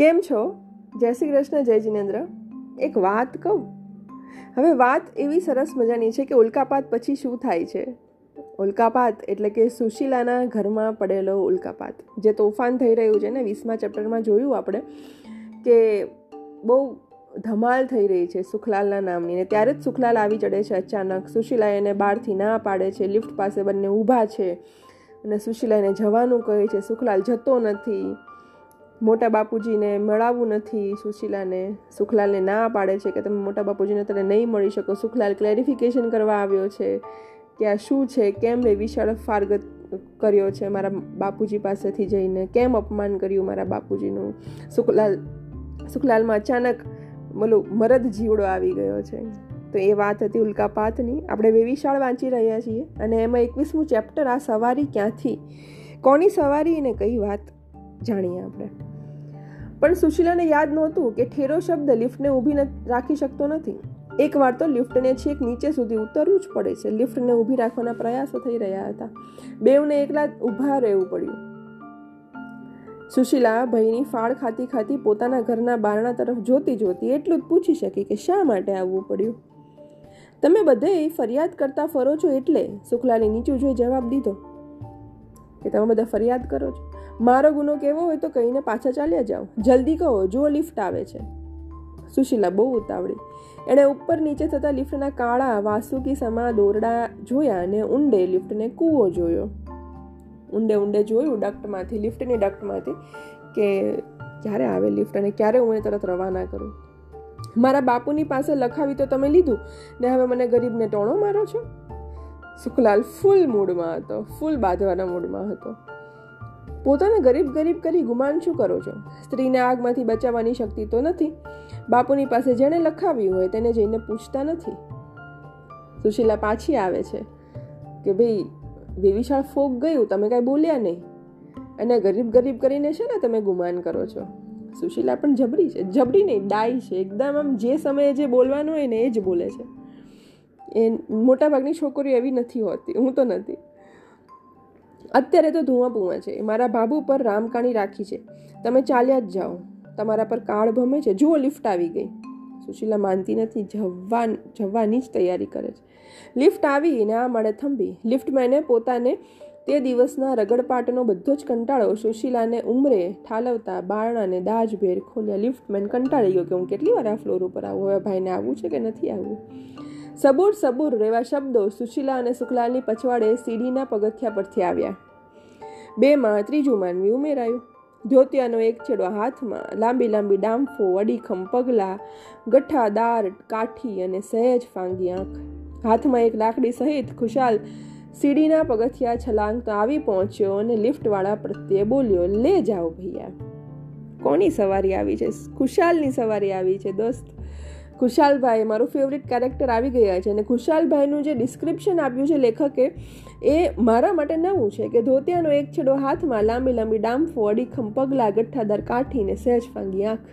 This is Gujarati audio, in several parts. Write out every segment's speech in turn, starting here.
કેમ છો? જય શ્રી કૃષ્ણ, જય જિનેન્દ્ર. એક વાત કહું? હવે વાત એવી સરસ મજાની છે કે ઉલ્કાપાત પછી શું થાય છે? ઉલ્કાપાત એટલે કે સુશીલાના ઘરમાં પડેલો ઉલ્કાપાત. જે તોફાન થઈ રહ્યું છે ને વીસમા ચેપ્ટરમાં જોયું આપણે કે બહુ ધમાલ થઈ રહી છે સુખલાલના નામની ને ત્યારે જ સુખલાલ આવી ચડે છે અચાનક. સુશીલા એને બહારથી ના પાડે છે, લિફ્ટ પાસે બંને ઊભા છે અને સુશીલા એને જવાનું કહે છે. સુખલાલ જતો નથી. મોટા બાપુજીને મળાવવું નથી સુશીલાને. સુખલાલને ના પાડે છે કે તમે મોટા બાપુજીને તને નહીં મળી શકો. સુખલાલ ક્લેરિફિકેશન કરવા આવ્યો છે કે આ શું છે, કેમ એ વિશાળ ફારગત કર્યો છે મારા બાપુજી પાસેથી જઈને? કેમ અપમાન કર્યું મારા બાપુજીનું? સુખલાલ, સુખલાલમાં અચાનક બોલું મરદ જીવડો આવી ગયો છે. તો એ વાત હતી ઉલ્કાપાતની આપણે વેવિશાળ વાંચી રહ્યા છીએ અને એમાં એકવીસમું ચેપ્ટર આ સવારી ક્યાંથી? કોની સવારી? અને કઈ વાત જાણીએ આપણે? પણ સુશીલાને યાદ નહોતું કે ઠેરો શબ્દ લિફ્ટને ઊભી રાખી શકતો નથી. એકવાર તો લિફ્ટને છેક નીચે સુધી ઉતરવું જ પડે છે. લિફ્ટને ઊભી રાખવાના પ્રયાસો થઈ રહ્યા હતા. બેઉને એકલા ઊભા રહેવું પડ્યું. સુશીલા ભાઈની ફાળ ખાતી ખાતી પોતાના ઘરના બારણા તરફ જોતી જોતી એટલું જ પૂછી શકી કે શા માટે આવવું પડ્યું? તમે બધે ફરિયાદ કરતા ફરો છો એટલે? સુખલાની નીચું જોઈ જવાબ દીધો. કે તમે બધા ફરિયાદ કરો છો? મારો ગુનો કેવો હોય તો કહીને પાછા ચાલ્યા જાઓ. જલ્દી કહો, જુઓ લિફ્ટ આવે છે. સુશીલા બહુ ઉતાવળી. એણે ઉપર નીચે થતા લિફ્ટના કાળા, વાસુકી સમા દોરડા જોયા અને ઊંડે લિફ્ટને કૂવો જોયો. ઊંડે ઊંડે જોયું ડક્ટમાંથી, લિફ્ટની ડક્ટમાંથી કે ક્યારે આવે લિફ્ટ અને ક્યારે હું તરત રવાના કરું. મારા બાપુની પાસે લખાવી તો તમે લીધું, ને હવે મને ગરીબને ટોણો મારો છો? સુખલાલ ફૂલ મૂડમાં હતો, ફૂલ બાંધવાના મૂડમાં હતો. પોતાને ગરીબ ગરીબ કરી ગુમાન શું કરો છો? સ્ત્રીને આગમાંથી બચાવવાની શક્તિ તો નથી. બાપુની પાસે જેણે લખાવ્યું હોય તેને જઈને પૂછતા નથી. સુશીલા પાછી આવે છે કે ભાઈ, વિવિશાળ ફોક ગયું, તમે કાંઈ બોલ્યા નહીં. અને ગરીબ ગરીબ કરીને છે ને તમે ગુમાન કરો છો. સુશીલા પણ જબરી છે. જબરી નહીં, ડાઈ છે. એકદમ આમ જે સમયે જે બોલવાનું હોય ને એ જ બોલે છે. એ મોટાભાગની છોકરીઓ એવી નથી હોતી. હું તો નથી. અત્યારે તો ધુઆ પૂવા છે. મારા બાબુ પર રામકાણી રાખી છે. તમે ચાલ્યા જ જાઓ. તમારા પર કાળ ભમે છે. જુઓ, લિફ્ટ આવી ગઈ. સુશીલા માનતી નથી. જવા જવાની જ તૈયારી કરે છે. લિફ્ટ આવી ને આ મળે થંભી. લિફ્ટમેને પોતાને તે દિવસના રગડપાટનો બધો જ કંટાળો સુશીલાને ઉમરે ઠાલવતા બારણાને દાજભેર ખોલ્યા. લિફ્ટમેન કંટાળી ગયો કે હું કેટલી વાર આ ફ્લોર ઉપર આવું? હવે ભાઈને આવવું છે કે નથી આવવું સબૂર સબૂર રહેવા શબ્દો સુશીલા અને સુખલાલની પછવાડે સીડીના પગથિયા પરથી આવ્યા. બેમાં ત્રીજું માનવી ઉમેરાયું. ધોતિયાનો એક છેડો હાથમાં, લાંબી લાંબી ડામફો અડીખમ પગલા, ગઠ્ઠા, દાર, કાઠી અને સહેજ ફાંગી આંખ. હાથમાં એક લાકડી સહિત ખુશાલ સીડીના પગથિયા છલાંગ તો આવી પહોંચ્યો અને લિફ્ટવાળા પ્રત્યે બોલ્યો, લે જાઓ ભૈયા. કોની સવારી આવી છે? ખુશાલની સવારી આવી છે, દોસ્ત? ખુશાલભાઈ મારું ફેવરિટ કેરેક્ટર આવી ગયા છે. અને ખુશાલભાઈનું જે ડિસ્ક્રિપ્શન આપ્યું છે લેખકે, એ મારા માટે નવું છે કે ધોતિયાનો એક છેડો હાથમાં લાંબી લાંબી ડામફો અડીખમ પગલા ગઠ્ઠાદાર કાઠીને સહેજ ફાંગી આંખ.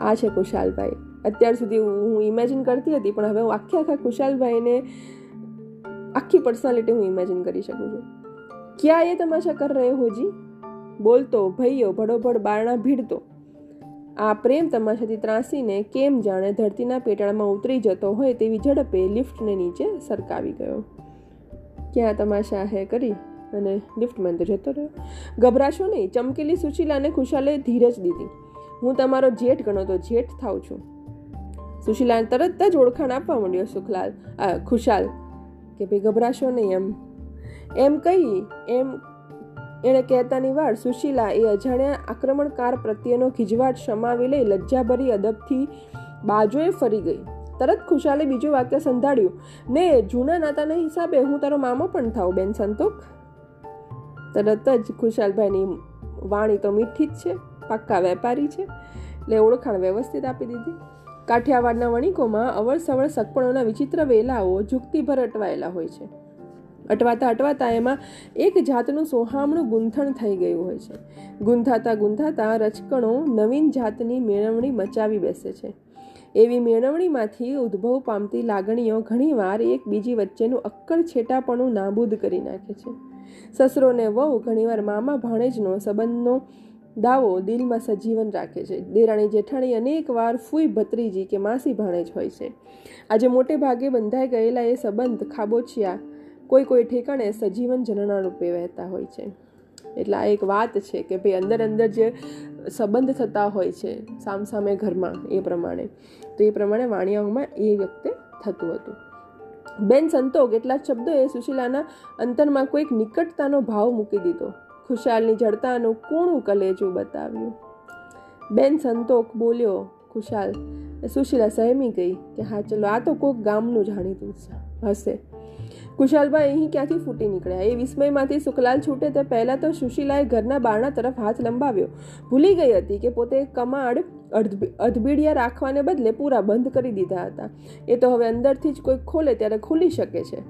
આ છે ખુશાલભાઈ અત્યાર સુધી હું ઇમેજિન કરતી હતી, પણ હવે હું આખે આખા ખુશાલભાઈને આખી પર્સનાલિટી હું ઇમેજિન કરી શકું છું. ક્યાં એ તમાશા કર રહ્યો હોજી બોલતો, ભૈયો ભડોભડ બારણા ભીડતો. આ પ્રેમ તમાશાથી ત્રાસીને કેમ જાણે ધરતીના પેટાળમાં ઉતરી જતો હોય તેવી ઝડપે લિફ્ટને નીચે સરકાવી ગયો. ક્યાં તમાશા હે કરી? અને લિફ્ટમાં તો જતો રહ્યો. ગભરાશો નહીં ચમકેલી સુશીલાને ખુશાલે ધીરજ દીધી. હું તમારો જેઠ ગણો તો જેઠ થાવ છું. સુશીલાને તરત જ ઓળખાણ આપવા માંડ્યો સુખલાલ ખુશાલ, કે ભાઈ ગભરાશો નહીં એમ. એમ કહી, એમ એણે કહેતાની વાર સુશીલા એ અજાણ્યા આક્રમણકાર પ્રત્યેનો ખીજવાટ સમાવી લઈ લજ્જાભરી અદબથી બાજુએ ફરી ગઈ. તરત ખુશાલે બીજું વાક્ય સંધાડ્યું. ને, જૂના નાતાના હિસાબે હું તારો મામો પણ થાઉં, બેન સંતોક તરત જ ખુશાલભાઈની વાણી તો મીઠી જ છે, પાક્કા વેપારી છે. એટલે ઓળખાણ વ્યવસ્થિત આપી દીધી. કાઠિયાવાડના વણિકોમાં અવળસવળ સગપણોના વિચિત્ર વેલાઓ ઝુકતીભર અટવાયેલા હોય છે. અટવાતા અટવાતા એમાં એક જાતનું સોહામણું ગૂંથણ થઈ ગયું હોય છે. ગૂંથાતા ગૂંથાતા રચકણો નવીન જાતની મેળવણી મચાવી બેસે છે. એવી મેળવણીમાંથી ઉદ્ભવ પામતી લાગણીઓ ઘણીવાર એક બીજી વચ્ચેનું અક્કડ છેટાપણું નાબૂદ કરી નાખે છે. સસરો ને વહુ ઘણીવાર મામા ભાણેજનો સંબંધનો દાવો દિલમાં સજીવન રાખે છે. દેરાણી જેઠાણી અનેક વાર ફૂઈ ભત્રીજી કે માસી ભાણેજ હોય છે. આજે મોટે ભાગે બંધાઈ ગયેલા એ સંબંધ ખાબોચિયા કોઈ કોઈ ઠેકાણે સજીવન જનના રૂપે વહેતા હોય છે. એટલે આ એક વાત છે કે ભાઈ અંદર અંદર જે સંબંધ થતા હોય છે, સામસામે ઘરમાં એ પ્રમાણે. તો એ પ્રમાણે વાણિયાઓમાં એ વખતે થતું હતું. બેન સંતોષ કેટલાક શબ્દોએ સુશીલાના અંતરમાં કોઈક નિકટતાનો ભાવ મૂકી દીધો. ખુશાલની જડતાનું કૂણું કલેજું બતાવ્યું. બેન સંતોક બોલ્યો, ખુશાલ. સુશીલા સહેમી ગઈ કે, હા, ચલો, આ તો કોઈક ગામનું જાણીતું હશે. કુશાલભાઈ અહીં ક્યાંથી ફૂટી નીકળ્યા? એ વિસ્મયમાંથી સુખલાલ છૂટે તે પહેલાં તો સુશીલાએ ઘરના બારણા તરફ હાથ લંબાવ્યો. ભૂલી ગઈ હતી કે પોતે કમાડ અધબીડિયા રાખવાને બદલે પૂરા બંધ કરી દીધા હતા. એ તો હવે અંદરથી જ કોઈ ખોલે ત્યારે ખુલી શકે છે.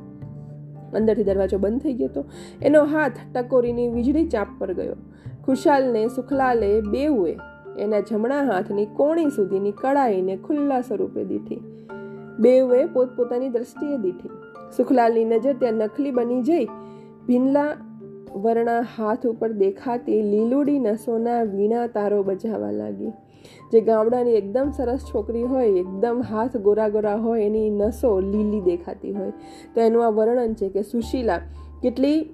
અંદરથી દરવાજો બંધ થઈ ગયો હતો એનો હાથ ટકોરીની વીજળી ચાપ પર ગયો. ખુશાલને સુખલાલે બેઉએ એના જમણા હાથની કોણી સુધીની કળાઈને ખુલ્લા સ્વરૂપે દીઠી. બેઉએ પોતપોતાની દ્રષ્ટિએ દીઠી. સુખલાલની નજર ત્યાં નકલી બની જઈ. ભીનલા વર્ણા હાથ ઉપર દેખાતી લીલુડી નસોના વીણા તારો બજાવવા લાગી. જે ગામડાની એકદમ સરસ છોકરી હોય, એકદમ હાથ ગોરા ગોરા હોય, એની નસો લીલી દેખાતી હોય. તો એનું આ વર્ણન છે કે સુશીલા કેટલી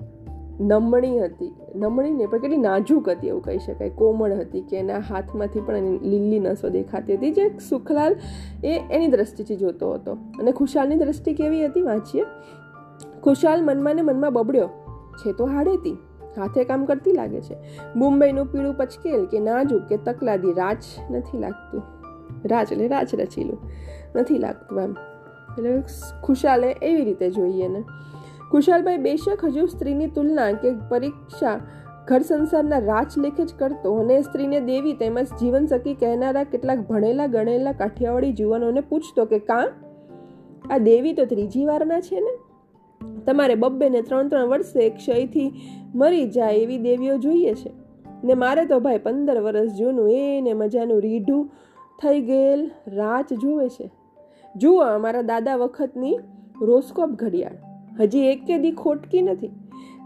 નમણી હતી. નમણી નહીં પણ કેટલી નાજુક હતી એવું કહી શકાય. કોમળ હતી કે એના હાથમાંથી પણ એની લીલી નસો દેખાતી હતી. જે સુખલાલ એ એની દ્રષ્ટિથી જોતો હતો. અને ખુશાલની દ્રષ્ટિ કેવી હતી વાંચીએ? ખુશાલ મનમાં ને મનમાં બબડ્યો. છે તો હાડેતી. હાથે કામ કરતી લાગે છે. મુંબઈનું પીળું પચકેલ કે નાજુક કે તકલાદી રાજ નથી લાગતું. રાજ એટલે રાજ રચીલું. નથી લાગતું એમ. એટલે ખુશાલે એવી રીતે જોઈએ ને. કુશાલભાઈ બેશક હજુ સ્ત્રીની તુલના કે પરીક્ષા ઘર સંસારના રાજલેખ જ કરતો અને સ્ત્રીને દેવી તેમજ જીવન સખી કહેનારા કેટલાક ભણેલા ગણેલા કાઠિયાવાડી જુવાનોને પૂછતો કે કાં? આ દેવી તો ત્રીજી વારના છે ને? તમારે બબ્બે ને ત્રણ ત્રણ વર્ષે ક્ષયથી મરી જાય એવી દેવીઓ જોઈએ છે. ને મારે તો ભાઈ પંદર વર્ષ જૂનું એ ને મજાનું રીઢું થઈ ગયેલ રાચ જુએ છે. જુઓ અમારા દાદા વખતની રોસ્કોપ ઘડિયાળ. હજી એક કેદી ખોટકી નથી.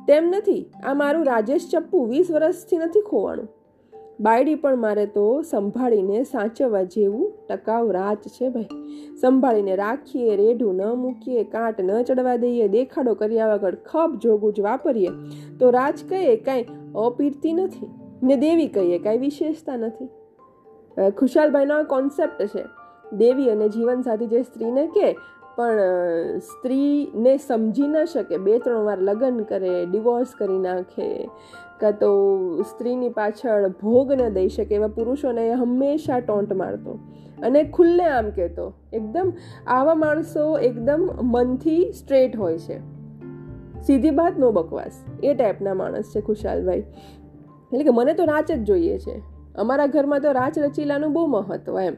તેમ નથી, આ મારું રાજેશ ચપ્પુ વીસ વર્ષથી નથી ખોવાનું બાયડી પણ મારે તો સંભાળીને સાચવવા જેવું ટકાઉ રાચ છે ભાઈ. સંભાળીને રાખીએ, રેઢું ન મૂકીએ, કાંટ ન ચડવા દઈએ, દેખાડો કર્યા વગર ખપ જોગું જ વાપરીએ, તો રાજ કહીએ કાંઈ અપીરતી નથી ને દેવી કહીએ કાંઈ વિશેષતા નથી. ખુશાલભાઈનો આ કોન્સેપ્ટ છે. દેવી અને જીવનસાથી જે સ્ત્રીને કે પણ સ્ત્રીને સમજી ન શકે બે ત્રણ વાર લગ્ન કરે, ડિવોર્સ કરી નાખે, કાં તો સ્ત્રીની પાછળ ભોગ ન દઈ શકે, એવા પુરુષોને હંમેશા ટોન્ટ મારતો. અને ખુલ્લે આમ કહેતો, એકદમ આવા માણસો એકદમ મનથી સ્ટ્રેટ હોય છે. સીધી બાત નો બકવાસ. એ ટાઈપના માણસ છે ખુશાલભાઈ. એટલે કે મને તો રાચ જ જોઈએ છે. અમારા ઘરમાં તો રાચ રચીલાનું બહુ મહત્વ એમ.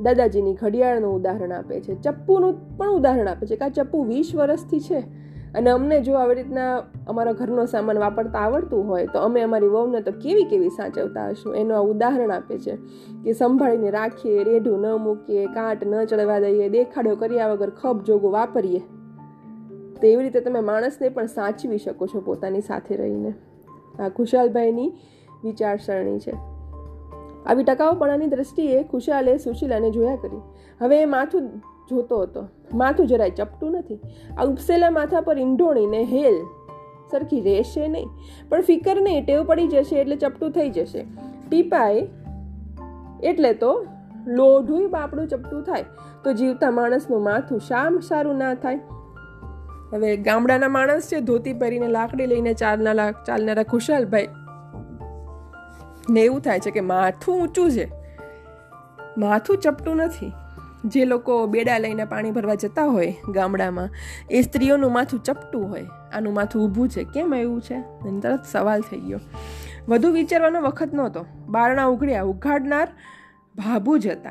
દાદાજીની ઘડિયાળનું ઉદાહરણ આપે છે, ચપ્પુનું પણ ઉદાહરણ આપે છે કે આ ચપ્પુ વીસ વર્ષથી છે અને અમને જો આવી રીતના અમારો ઘરનો સામાન વાપરતા આવડતું હોય તો અમે અમારી વહુને તો કેવી કેવી સાચવતા હશું? એનું આ ઉદાહરણ આપે છે કે સંભાળીને રાખીએ, રેઢું ન મૂકીએ, કાંટ ન ચડવા દઈએ, દેખાડો કર્યા વગર ખપ જોગો વાપરીએ. તો એવી રીતે તમે માણસને પણ સાચવી શકો છો પોતાની સાથે રહીને. આ ખુશાલભાઈની વિચારસરણી છે. આવી ટકાઉપણાની દ્રષ્ટિએ ખુશાલે સુશીલાને જોયા કરી. હવે એ માથું જોતો હતો. માથું જરાય ચપટું નથી. આ ઉપસેલા માથા પર ઈંઢોણીને હેલ સરખી રહેશે નહીં. પણ ફિકર નહીં, ટેવ પડી જશે એટલે ચપટું થઈ જશે. ટીપાએ એટલે તો લોઢું બાપડું ચપટું થાય. તો જીવતા માણસનું માથું શામ સારું ના થાય. હવે ગામડાના માણસ છે, ધોતી પહેરીને લાકડી લઈને ચાલનારા ચાલનારા ખુશાલભાઈ ને એવું થાય છે કે માથું ઊંચું છે. માથું ચપટું નથી. જે લોકો બેડા લઈને પાણી ભરવા જતા હોય ગામડામાં, એ સ્ત્રીઓનું માથું ચપટું હોય. આનું માથું ઊભું છે. કેમ એવું છે? એને તરત સવાલ થઈ ગયો. વધુ વિચારવાનો વખત નહોતો. બારણા ઉઘડ્યા. ઉઘાડનાર ભાભુ જ હતા.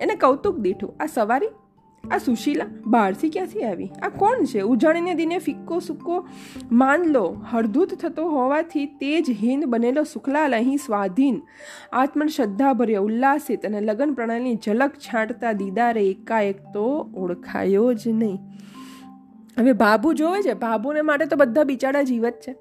એને કૌતુક દીઠું. આ સવારી આ સુશીલા, બહારથી ક્યાંથી આવી? આ કોણ છે? ઉજાણીને દિને ફિક્કો સુક્કો માનલો હળદૂત થતો હોવાથી તેજ હિંદ બનેલો સુખલાલ અહીં સ્વાધીન. આત્મશ્રદ્ધાભર્ય, ઉલ્લાસિત અને લગ્ન પ્રણાલીની ઝલક છાંટતા દીદારે એકાએક તો ઓળખાયો જ નહીં. હવે ભાભુ જોવે છે? ભાભુને માટે તો બધા બિચારા જીવત છે.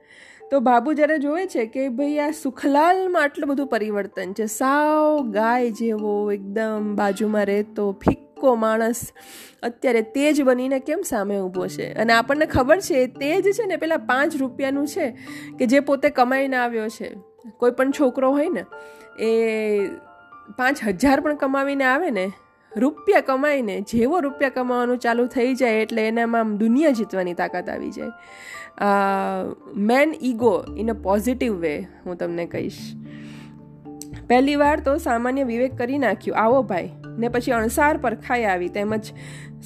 તો બાબુ જ્યારે જોવે છે કે ભાઈ આ સુખલાલમાં આટલું બધું પરિવર્તન છે, સાવ ગાય જેવો એકદમ બાજુમાં રહેતો ફિક્કો માણસ અત્યારે તે જ બનીને કેમ સામે ઊભો છે? અને આપણને ખબર છે તે જ છે ને પેલા પાંચ રૂપિયાનું છે કે જે પોતે કમાઈને આવ્યો છે. કોઈ પણ છોકરો હોય ને, એ પાંચ હજાર પણ કમાવીને આવે ને, રૂપિયા કમાઈને, જેવો રૂપિયા કમાવાનું ચાલુ થઈ જાય એટલે એનામાં દુનિયા જીતવાની તાકાત આવી જાય. Main ego in a positive way હું તમને કહીશ. પહેલી વાર તો સામાન્ય વિવેક કરી નાખ્યું. આવો ભાઈ ને પછી અણસાર પર ખાઈ આવી. તેમજ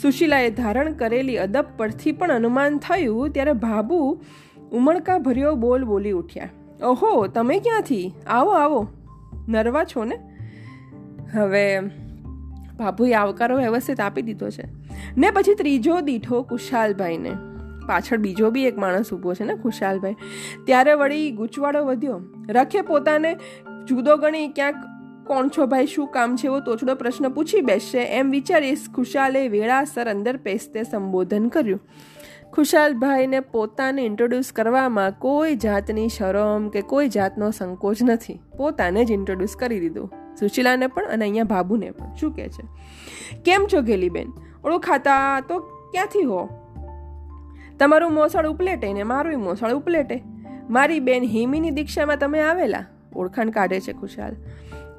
સુશીલાએ ધારણ કરેલી અદબ પરથી પણ અનુમાન થયું ત્યારે ભાબુ ઉમળકા ભર્યો બોલ બોલી ઉઠ્યા. ઓહો, તમે ક્યાંથી? આવો આવો. નરવા છો ને? હવે બાબુએ આવકારો વ્યવસ્થિત આપી દીધો છે. ને પછી ત્રીજો દીઠો કુશાલભાઈને. પાછળ બીજો બી એક માણસ ઊભો છે ને ખુશાલભાઈ ત્યારે વળી ગૂંચવાડો વધ્યો. રખે પોતાને જુદો ગણી ક્યાંક કોણ છો ભાઈ? શું કામ છે? એવો તોછડો પ્રશ્ન પૂછી બેસશે. એમ વિચારીશ ખુશાલે વેળાસર અંદર પેસ્તે સંબોધન કર્યું. ખુશાલભાઈને પોતાને ઇન્ટ્રોડ્યુસ કરવામાં કોઈ જાતની શરમ કે કોઈ જાતનો સંકોચ નથી. પોતાને જ ઇન્ટ્રોડ્યુસ કરી દીધું. સુશીલાને પણ અને અહીંયા બાબુને પણ. શું કહે છે? કેમ છો ગેલીબેન? ઓળખાતા તો ક્યાંથી હો? તમારું મોસાળ ઉપલેટે ને મારું મોસાળ ઉપલેટે. મારી બેન હિમીની દીક્ષામાં તમે આવેલા? ઓળખાણ કાઢે છે ખુશાલ.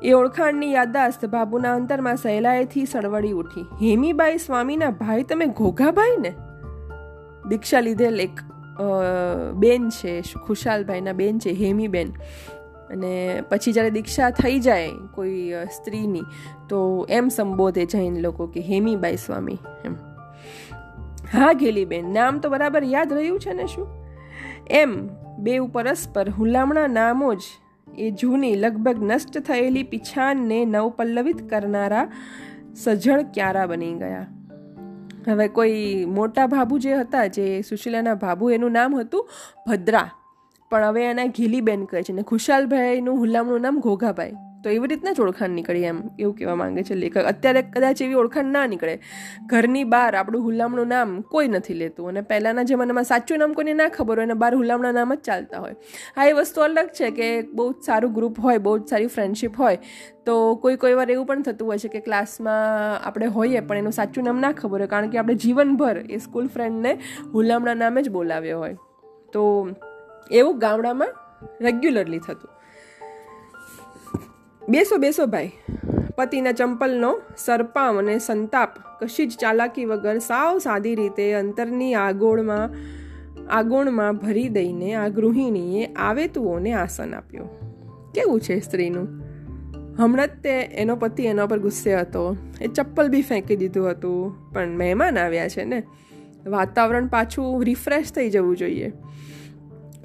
એ ઓળખાણની યાદાસ્ત બાબુના અંતરમાં સહેલાઈથી સળવડી ઉઠી. હેમીબાઈ સ્વામીના ભાઈ તમે ઘોઘાભાઈ ને? દીક્ષા લીધેલ એક બેન છે, ખુશાલભાઈના બેન છે, હેમીબેન. અને પછી જ્યારે દીક્ષા થઈ જાય કોઈ સ્ત્રીની, તો એમ સંબોધે જૈન લોકો કે, હેમીબાઈ સ્વામી, એમ. હા, ગેલીબેન, નામ તો બરાબર યાદ રહ્યું છે ને શું? એમ, બે પરસ્પર હુલામણા નામો જ એ જૂની લગભગ નષ્ટ થયેલી પીછાનને નવપલ્લવિત કરનારા સજળ ક્યારા બની ગયા. હવે કોઈ મોટા ભાભુ જે હતા, જે સુશીલાના ભાભુ, એનું નામ હતું ભદ્રા. પણ હવે એના ઘીલીબેન કહે છે ને, ખુશાલભાઈનું હુલામણું નામ ઘોઘાભાઈ. તો એવી રીતના જ ઓળખાણ નીકળી એમ એવું કહેવા માંગે છે લેખક. અત્યારે કદાચ એવી ઓળખાણ ના નીકળે. ઘરની બહાર આપણું હુલામણું નામ કોઈ નથી લેતું અને પહેલાંના જમાનામાં સાચું નામ કોઈને ના ખબર હોય અને બહાર હુલામણા નામ જ ચાલતા હોય. હા, એ વસ્તુ અલગ છે કે બહુ જ સારું ગ્રુપ હોય, બહુ જ સારી ફ્રેન્ડશિપ હોય, તો કોઈ કોઈ વાર એવું પણ થતું હોય છે કે ક્લાસમાં આપણે હોઈએ પણ એનું સાચું નામ ના ખબર હોય, કારણ કે આપણે જીવનભર એ સ્કૂલ ફ્રેન્ડને હુલામણા નામે જ બોલાવ્યો હોય. તો એવું ગામડામાં રેગ્યુલરલી થતું. બેસો બેસો ભાઈ. પતિના ચંપલનો સરપામ અને સંતાપ કશી જ ચાલાકી વગર સાવ સાદી રીતે અંતરની આગોળમાં, આગોણમાં ભરી દઈને આ ગૃહિણીએ આવેતુઓને આસન આપ્યું. કેવું છે સ્ત્રીનું? હમણાં જ તે એનો પતિ એના પર ગુસ્સે હતો. એ ચપ્પલ બી ફેંકી દીધું હતું. પણ મહેમાન આવ્યા છે ને. વાતાવરણ પાછું રિફ્રેશ થઈ જવું જોઈએ.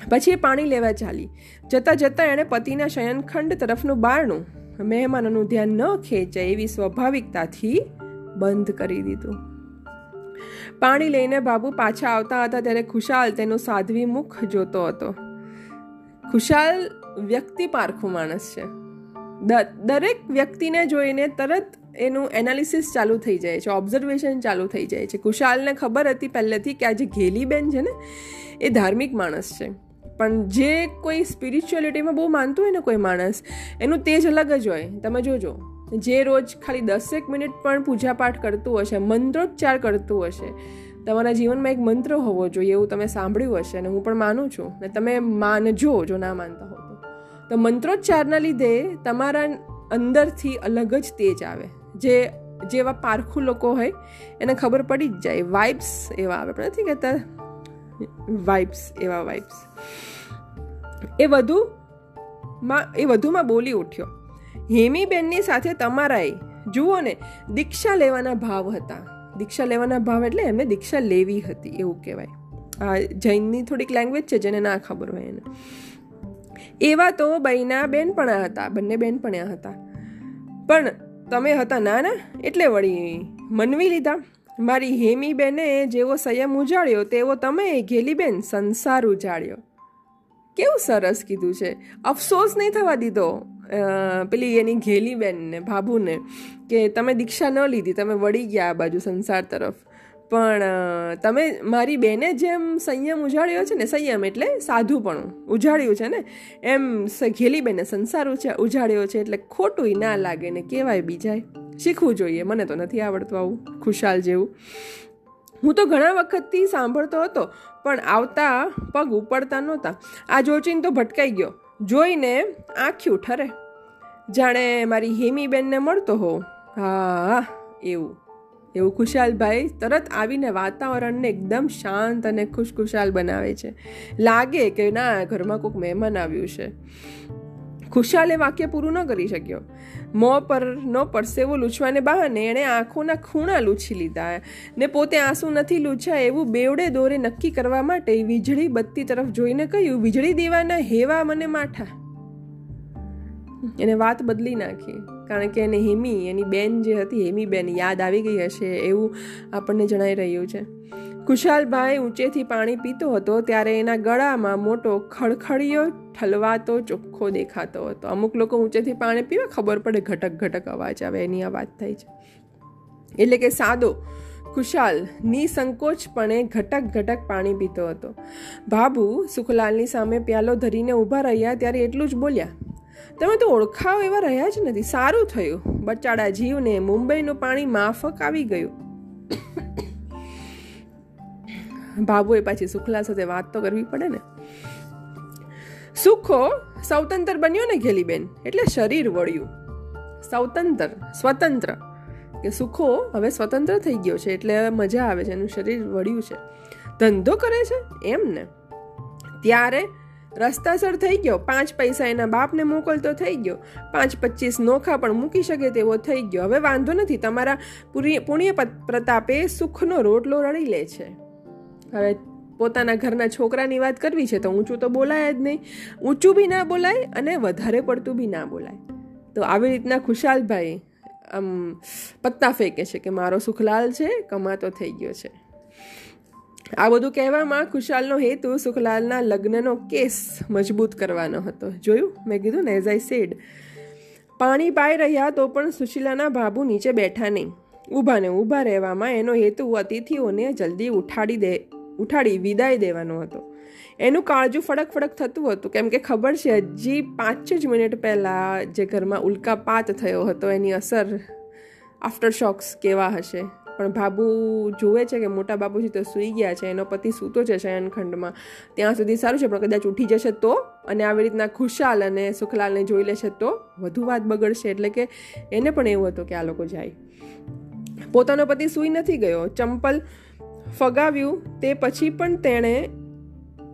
પછી એ પાણી લેવા ચાલી. જતાં જતાં એણે પતિના શયનખંડ તરફનું બારણું, મહેમાનોનું ધ્યાન ન ખેંચાય એવી સ્વાભાવિકતાથી બંધ કરી દીધું. પાણી લઈને બાબુ પાછા આવતા હતા ત્યારે ખુશાલ તેનું સાધ્વી મુખ જોતો હતો. ખુશાલ વ્યક્તિ પારખું માણસ છે. દરેક વ્યક્તિને જોઈને તરત એનું એનાલિસિસ ચાલુ થઈ જાય છે ઓબ્ઝર્વેશન ચાલુ થઈ જાય છે. કુશાલને ખબર હતી પહેલેથી કે આ જે ઘેલી બેન છે ને, એ ધાર્મિક માણસ છે. પણ જે કોઈ સ્પિરિચ્યુઅલિટીમાં બહુ માનતું હોય ને કોઈ માણસ, એનું તેજ અલગ જ હોય. તમે જોજો. જે રોજ ખાલી દસેક મિનિટ પણ પૂજાપાઠ કરતું હશે, મંત્રોચ્ચાર કરતું હશે, તમારા જીવનમાં એક મંત્ર હોવો જોઈએ એવું તમે સાંભળ્યું હશે અને હું પણ માનું છું. ને તમે માનજો જો ના માનતા હો તો. મંત્રોચ્ચારના લીધે તમારા અંદરથી અલગ જ તેજ આવે. જે, જેવા પારખું લોકો હોય, એને ખબર પડી જ જાય. વાઇબ્સ એવા આવે. પણ નથી કહેતા. વાઇબ્સ એવા વાઇબ્સ એ વધુ માં, એ વધુમાં બોલી ઉઠ્યો. હેમીબેનની સાથે તમારાએ, જુઓ ને, દીક્ષા લેવાના ભાવ હતા. દીક્ષા લેવાના ભાવ એટલે એમને દીક્ષા લેવી હતી, એવું કહેવાય. આ જૈનની થોડીક લેંગ્વેજ છે, જેને ના ખબર હોય એને. એવા તો બહેના બેનપણા હતા, બંને બેનપણ્યા હતા. પણ તમે હતા ના ના એટલે વળી મનવી લીધા. મારી હેમી બેને જેવો સંયમ ઉજાડ્યો તેવો તમે ઘેલીબેન સંસાર ઉજાડ્યો કેવું સરસ કીધું છે. અફસોસ નહીં થવા દીધો. પેલી એની ઘેલી બેનને ભાભુને, કે તમે દીક્ષા ન લીધી, તમે વળી ગયા આ બાજુ સંસાર તરફ. પણ તમે મારી બેને જેમ સંયમ ઉજાડ્યો છે ને, સંયમ એટલે સાધુપણું ઉજાડ્યું છે ને, એમ ઘેલી બેને સંસાર ઉજાડ્યો છે એટલે ખોટું ના લાગે ને, કહેવાય બીજાય. શીખવું જોઈએ. મને તો નથી આવડતું આવું, ખુશાલ જેવું. હું તો ઘણા વખતથી સાંભળતો હતો, પણ આવતા પગ ઉપડતા નહોતા. આ જોચીને તો ભટકાઈ ગયો. જોઈને આંખ્યું ઠરે જાણે મારી હેમીબેનને મળતો હો. હા, એવું. એવું ખુશાલભાઈ તરત આવીને વાતાવરણને એકદમ શાંત અને ખુશખુશાલ બનાવે છે. લાગે કે ના, ઘરમાં કોઈક મહેમાન આવ્યું છે. ખુશાલે વાક્ય પૂરું ન કરી શક્યો. મોં પર નો પરસેવો લૂછવાને બહાને એણે આંખોના ખૂણા લૂછી લીધા. ને પોતે આંસુ નથી લૂછ્યા એવું બેવડે દોરે નક્કી કરવા માટે વીજળી બત્તી તરફ જોઈને કહ્યું, વીજળી દેવાના હેવા મને માઠા. એને વાત બદલી નાખી. કારણ કે એને હેમી, એની બેન જે હતી, હેમી બેન યાદ આવી ગઈ હશે એવું આપણને જણાઈ રહ્યું છે. કુશાલભાઈ ઊંચેથી પાણી પીતો હતો ત્યારે એના ગળામાં મોટો ખડખડિયો ઠલવાતો ચોખ્ખો દેખાતો હતો. અમુક લોકો ઊંચેથી પાણી પીવે, ખબર પડે ઘટક ઘટક અવાજ આવે, એની આ વાત થાય છે. એટલે કે સાદો ખુશાલ નિસંકોચપણે ઘટક ઘટક પાણી પીતો હતો. બાબુ સુખલાલની સામે પ્યાલો ધરીને ઊભા રહ્યા ત્યારે એટલું જ બોલ્યા તમે તો ઓળખાવ એવા રહ્યા જ નથી. સારું થયું. બચાડા જીવને મુંબઈનું પાણી માફક આવી ગયું. બાબુએ પાછી સુખલા સાથે વાત તો કરવી પડે ને. સુખો સ્વતંત્ર બન્યો ને ઘેલીબેન? એટલે શરીર વળ્યું. સ્વતંત્ર સ્વતંત્ર. કે સુખો હવે સ્વતંત્ર થઈ ગયો છે, એટલે મજા આવે છે, એનું શરીર વળ્યું છે. ધંધો કરે છે? એમ ને. ત્યારે રસ્તાસર થઈ ગયો, પાંચ પૈસા એના બાપને મોકલતો થઈ ગયો, પાંચ પચીસ નોખા પણ મૂકી શકે તેવો થઈ ગયો. હવે વાંધો નથી, તમારા પુણ્ય પ્રતાપે સુખનો રોટલો રળી લે છે. હવે પોતાના ઘરના છોકરાની વાત કરવી છે તો ઊંચું તો બોલાય જ નહીં. ઊંચું બી ના બોલાય અને વધારે પડતું બી ના બોલાય. તો આવી રીતના ખુશાલભાઈ, આમ, પત્તા ફેંકે છે કે મારો સુખલાલ છે, કમાતો થઈ ગયો છે. આ બધું કહેવામાં ખુશાલનો હેતુ સુખલાલના લગ્નનો કેસ મજબૂત કરવાનો હતો. જોયું? મેં કીધું ને એઝ આઈ સેડ પાણી પાઈ રહ્યા તો પણ સુશીલાના બાબુ નીચે બેઠા નહીં. ઊભા ને ઊભા રહેવામાં એનો હેતુ અતિથિઓને જલ્દી ઉઠાડી દે, ઉઠાડી વિદાય દેવાનો હતો. એનું કાળજું ફડક ફડક થતું હતું. કેમ કે ખબર છે, હજી પાંચ જ મિનિટ પહેલાં જે ઘરમાં ઉલ્કાપાત થયો હતો, એની અસર આફ્ટર શોક્સ કેવા હશે? પણ બાબુ જુએ છે કે મોટા બાબુજી તો સૂઈ ગયા છે, એનો પતિ સૂતો છે શયનખંડમાં ત્યાં સુધી સારું છે, પણ કદાચ ઉઠી જશે તો? અને આવી રીતના ખુશાલ અને સુખલાલને જોઈ લેશે તો? વધુ વાત બગડશે, એટલે કે એને પણ એવું હતું કે આ લોકો જાય. પોતાનો પતિ સૂઈ નથી ગયો. ચંપલ ફગાવ્યું તે પછી પણ તેણે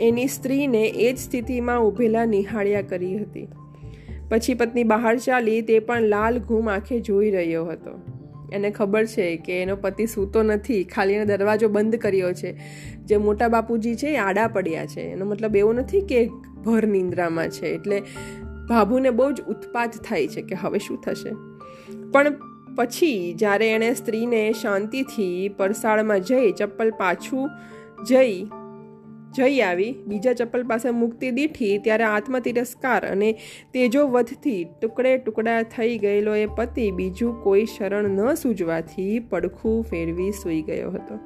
એની સ્ત્રીને એ જ સ્થિતિમાં ઊભેલા નિહાળ્યા કરી હતી. પછી પત્ની બહાર ચાલી તે પણ લાલ ઘૂમ આંખે જોઈ રહ્યો હતો. એને ખબર છે કે એનો પતિ સૂતો નથી, ખાલી એને દરવાજો બંધ કર્યો છે. જે મોટા બાપુજી છે એ આડા પડ્યા છે. એનો મતલબ એવો નથી કે ભર નિંદ્રામાં છે. એટલે ભાભુને બહુ જ ઉત્પાત થાય છે કે હવે શું થશે. પણ પછી જ્યારે એણે સ્ત્રીને શાંતિથી પરસાળમાં જઈ, ચપ્પલ પાછું જઈ જઈ આવી. બીજા ચપ્પલ પાસે મુક્તિ દીઠી ત્યારે આત્મતિરસ્કાર અને તેજોવધથી ટુકડે ટુકડા થઈ ગયેલો એ પતિ બીજું કોઈ શરણ ન સૂજવાથી પડખું ફેરવી સૂઈ ગયો હતો.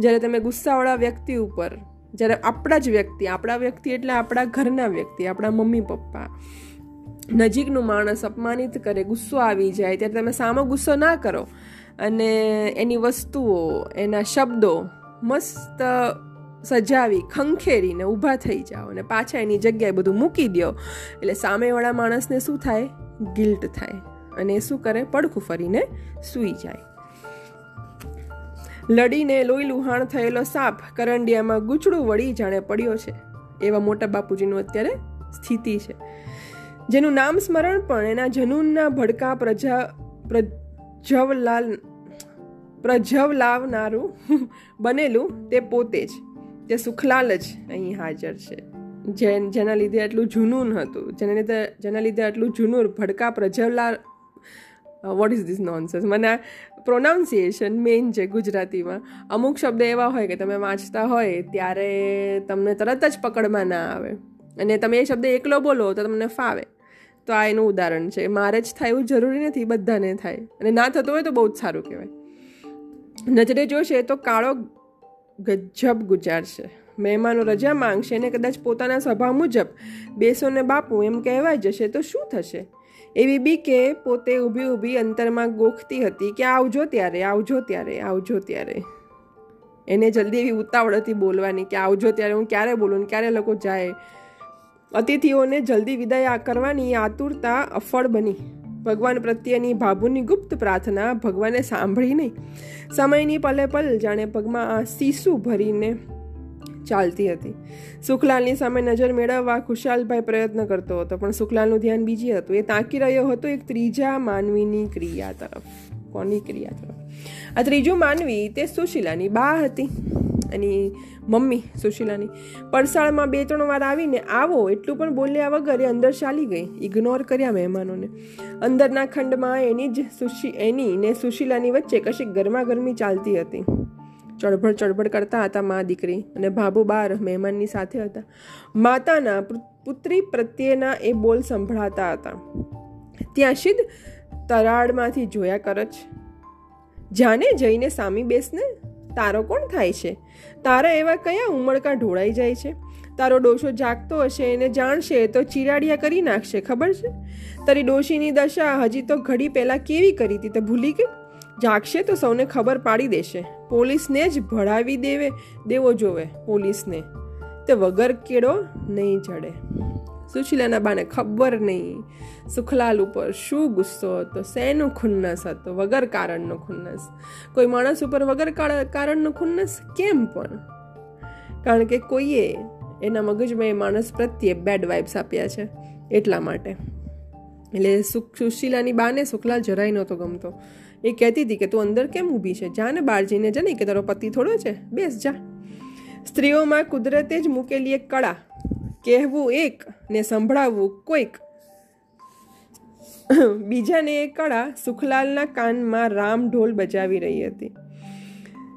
જ્યારે તમે ગુસ્સાવાળા વ્યક્તિ ઉપર, જ્યારે આપણા જ વ્યક્તિ, આપણા વ્યક્તિ એટલે આપણા ઘરના વ્યક્તિ, આપણા મમ્મી, પપ્પા, નજીકનું માણસ અપમાનિત કરે, ગુસ્સો આવી જાય, ત્યારે તમે સામો ગુસ્સો ના કરો અને એની વસ્તુઓ, એના શબ્દો મસ્ત સજાવી, ખંખેરીને ઊભા થઈ જાઓ અને પાછા એની જગ્યાએ બધું મૂકી દો એટલે સામેવાળા માણસને શું થાય? ગિલ્ટ થાય. અને શું કરે? પડખું ફરીને સૂઈ જાય. લડીને લોહી લુહાણ થયેલો સાપ કરંડિયામાં ગૂંચડું વળી જાણે પડ્યો છે. એવા મોટા બાપુજીનું અત્યારે સ્થિતિ છે. જેનું નામ સ્મરણ પણ એના જનૂનના ભડકા પ્રજા પ્રજવલાલ પ્રજવલાવનારું બનેલું તે પોતે જ. તે સુખલાલ જ અહીં હાજર છે. જેન, જેના લીધે આટલું જુનૂન હતું. જેના લીધે જેના લીધે આટલું જુનૂર ભડકા પ્રજવલા વોટ ઇઝ ધીસ નોનસેન્સ મને પ્રોનાઉન્સિએશન મેઇન છે ગુજરાતીમાં. અમુક શબ્દ એવા હોય કે તમે વાંચતા હોય ત્યારે તમને તરત જ પકડમાં ના આવે. અને તમે એ શબ્દ એકલો બોલો તો તમને ફાવે. તો આ એનું ઉદાહરણ છે. મારે જ થાય એવું જરૂરી નથી, બધાને થાય. અને ના થતું હોય તો બહુ જ સારું કહેવાય. નજરે જોશે તો કાળો ગજબ ગુજારશે. મહેમાનો રજા માંગશે અને કદાચ પોતાના સ્વભાવ મુજબ બેસો ને બાપુ એમ કહેવાય જશે તો શું થશે? એવી બી કે પોતે ઊભી ઊભી અંતરમાં ગોખતી હતી કે આવજો ત્યારે આવજો ત્યારે આવજો ત્યારે. એને જલ્દી એવી ઉતાવળ હતી બોલવાની કે આવજો ત્યારે હું ક્યારે બોલું ક્યારે લોકો જાય. અતિથિઓને જલ્દી વિદાય કરવાની આતુરતા અફળ બની. ભગવાન પ્રત્યેની ભાભુની ગુપ્ત પ્રાર્થના ભગવાને સાંભળી નહીં. સમયની પલે પલ જાણે પગમાં આ સીસું ભરીને ચાલતી હતી. સુખલાલની સામે નજર મેળવવા ખુશાલભાઈ પ્રયત્ન કરતો હતો, પણ સુખલાલનું ધ્યાન બીજી હતું. એ તાકી રહ્યો હતો એક ત્રીજા માનવીની ક્રિયા તરફ, કોની ક્રિયા તરફ? આ ત્રીજું માનવી તે સુશીલાની બા હતી. એની મમ્મી સુશીલાની. પરસાળમાં બે ત્રણ વાર આવીને આવો એટલું પણ બોલ્યા વગર એ અંદર ચાલી ગઈ. ઇગ્નોર કર્યા મહેમાનોને. અંદરના ખંડમાં એની જ સુશી, એની ને સુશીલાની વચ્ચે કશીક ગરમા ગરમી ચાલતી હતી. ચળભળ ચળભળ કરતા હતા મા દીકરી અને ભાભુ બાર મહેમાનની સાથે હતા. માતાના પુત્રી પ્રત્યેના એ બોલ સંભળાતા હતા. ત્યાં સિદ્ધ તરાડમાંથી જોયા કરચ જાને જઈને સામી બેસને? તારો કોણ થાય છે? તારા એવા કયા ઉમળકા ઢોળાઈ જાય છે? તારો ડોશો જાગતો હશે, એને જાણશે, તો ચિરાડિયા કરી નાખશે, ખબર છે? તારી ડોશીની દશા હજી તો ઘડી પહેલાં કેવી કરી હતી, તો ભૂલી ગઈ? જાગશે તો સૌને ખબર પાડી દેશે. પોલીસને જ ભળાવી દેવે, દેવો જોવે, પોલીસને. તે વગર કેળો નહીં ચડે. સુશીલાના બાને ખબર નહીં. સુખલાલ ઉપર શું ગુસ્સો હતો? શેનું ખુન્નસ હતો? વગર કારણનો ખુન્નસ. કોઈ માણસ ઉપર વગર કારણનો ખુન્નસ? કેમ પણ? કારણ કે કોઈએ એના મગજમાં એ માણસ પ્રત્યે બેડ વાઇબ્સ આપ્યા છે, એટલા માટે. એટલે સુખ, સુશીલાની બાને સુખલાલ જરાય નહોતો ગમતો. એ કહેતી હતી કે તું અંદર કેમ ઊભી છે? જા ને બહાર જઈને જા નહીં કે તારો પતિ થોડો છે? બેસ, જા. સ્ત્રીઓમાં કુદરતે જ મૂકેલી એક કળા કહેવું એક ને સંભળાવવું કોઈક. બીજાને એ કળા સુખલાલના કાનમાં રામ ઢોલ બજાવી રહી હતી.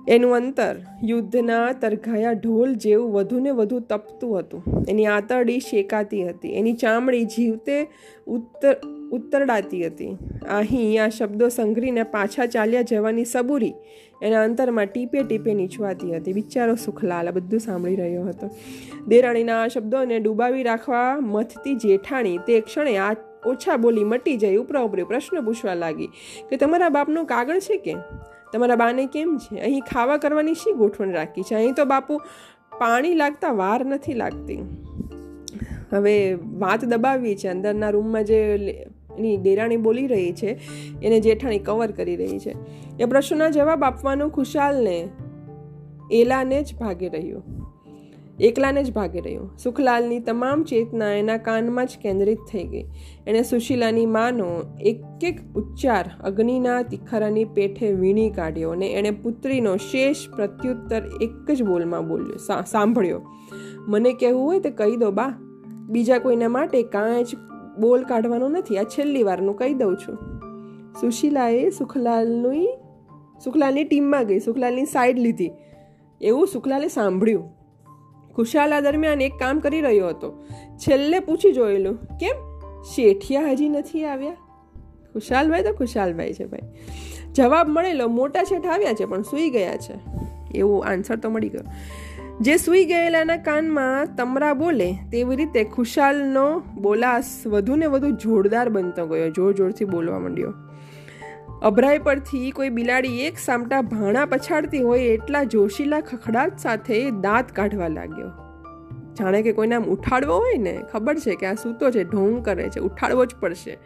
એનું અંતર યુદ્ધના તરઘાયા ઢોલ જેવું વધુ ને વધુ તપતું હતું. એની આતરડી શેકાતી હતી. એની ચામડી જીવતે ઉત્તર, ઉત્તરડાતી હતી. અહીં આ શબ્દો સંઘરીને પાછા ચાલ્યા જવાની સબૂરી એના અંતરમાં ટીપે ટીપે નીચવાતી હતી. બિચારો સુખલાલ, આ બધું સાંભળી રહ્યો હતો. દેરાણીના આ શબ્દોને ડૂબાવી રાખવા મથતી જેઠાણી તે ક્ષણે આ ઓછા બોલી મટી જઈ ઉપરા ઉપરી પ્રશ્ન પૂછવા લાગી કે તમારા બાપનું કાગળ છે કે? તમારા બાને કેમ છે? અહીં ખાવા કરવાની શી ગોઠવણ રાખી છે? અહીં તો બાપુ પાણી લાગતા વાર નથી લાગતી. હવે વાત દબાવી છે. અંદરના રૂમમાં જે એની ડેરાણી બોલી રહી છે, એને જેઠાણી કવર કરી રહી છે. એ પ્રશ્નના જવાબ આપવાનો ખુશાલને એલાને જ ભાગે રહ્યું. એકલાને જ ભાગે રહ્યું. સુખલાલની તમામ ચેતના એના કાનમાં જ કેન્દ્રિત થઈ ગઈ. એણે સુશીલાની માનો એક એક ઉચ્ચાર અગ્નિના તિખરાની પેઠે વીણી કાઢ્યો અને એણે પુત્રીનો શેષ પ્રત્યુત્તર એક જ બોલમાં બોલ્યો સાંભળ્યો. મને કહેવું હોય તો કહી દો બા. બીજા કોઈના માટે કાંઈ જ બોલ કાઢવાનો નથી, આ છેલ્લી વારનું કહી દઉં છું. સુશીલાએ સુખલાલની સુખલાલની ટીમમાં ગઈ, સુખલાલની સાઈડ લીધી. એવું સુખલાલે સાંભળ્યું. ખુશાલા દરમિયાન એક કામ કરી રહ્યો હતો. છેલ્લે પૂછી જોયેલું, કેમ? શેઠિયા હજી નથી આવ્યા? ખુશાલભાઈ તો ખુશાલભાઈ છે ભાઈ. જવાબ મળેલો, મોટા શેઠ આવ્યા છે, પણ સૂઈ ગયા છે. એવું આન્સર તો મળી ગયો. જે સૂઈ ગયેલાના કાનમાં તમરા બોલે, તેવી રીતે ખુશાલનો બોલાસ વધુ ને વધુ જોરદાર બનતો ગયો, જોર જોરથી બોલવા માંડ્યો. અભરાઈ પરથી કોઈ બિલાડી એક સામટા ભાણા પછાડતી હોય એટલા જોશીલા ખખડાટ સાથે દાંત કાઢવા લાગ્યો. જાણે કે કોઈને આમ ઉઠાડવો હોય ને, ખબર છે કે આ સૂતો છે, ઢોંગ કરે છે, ઉઠાડવો જ પડશે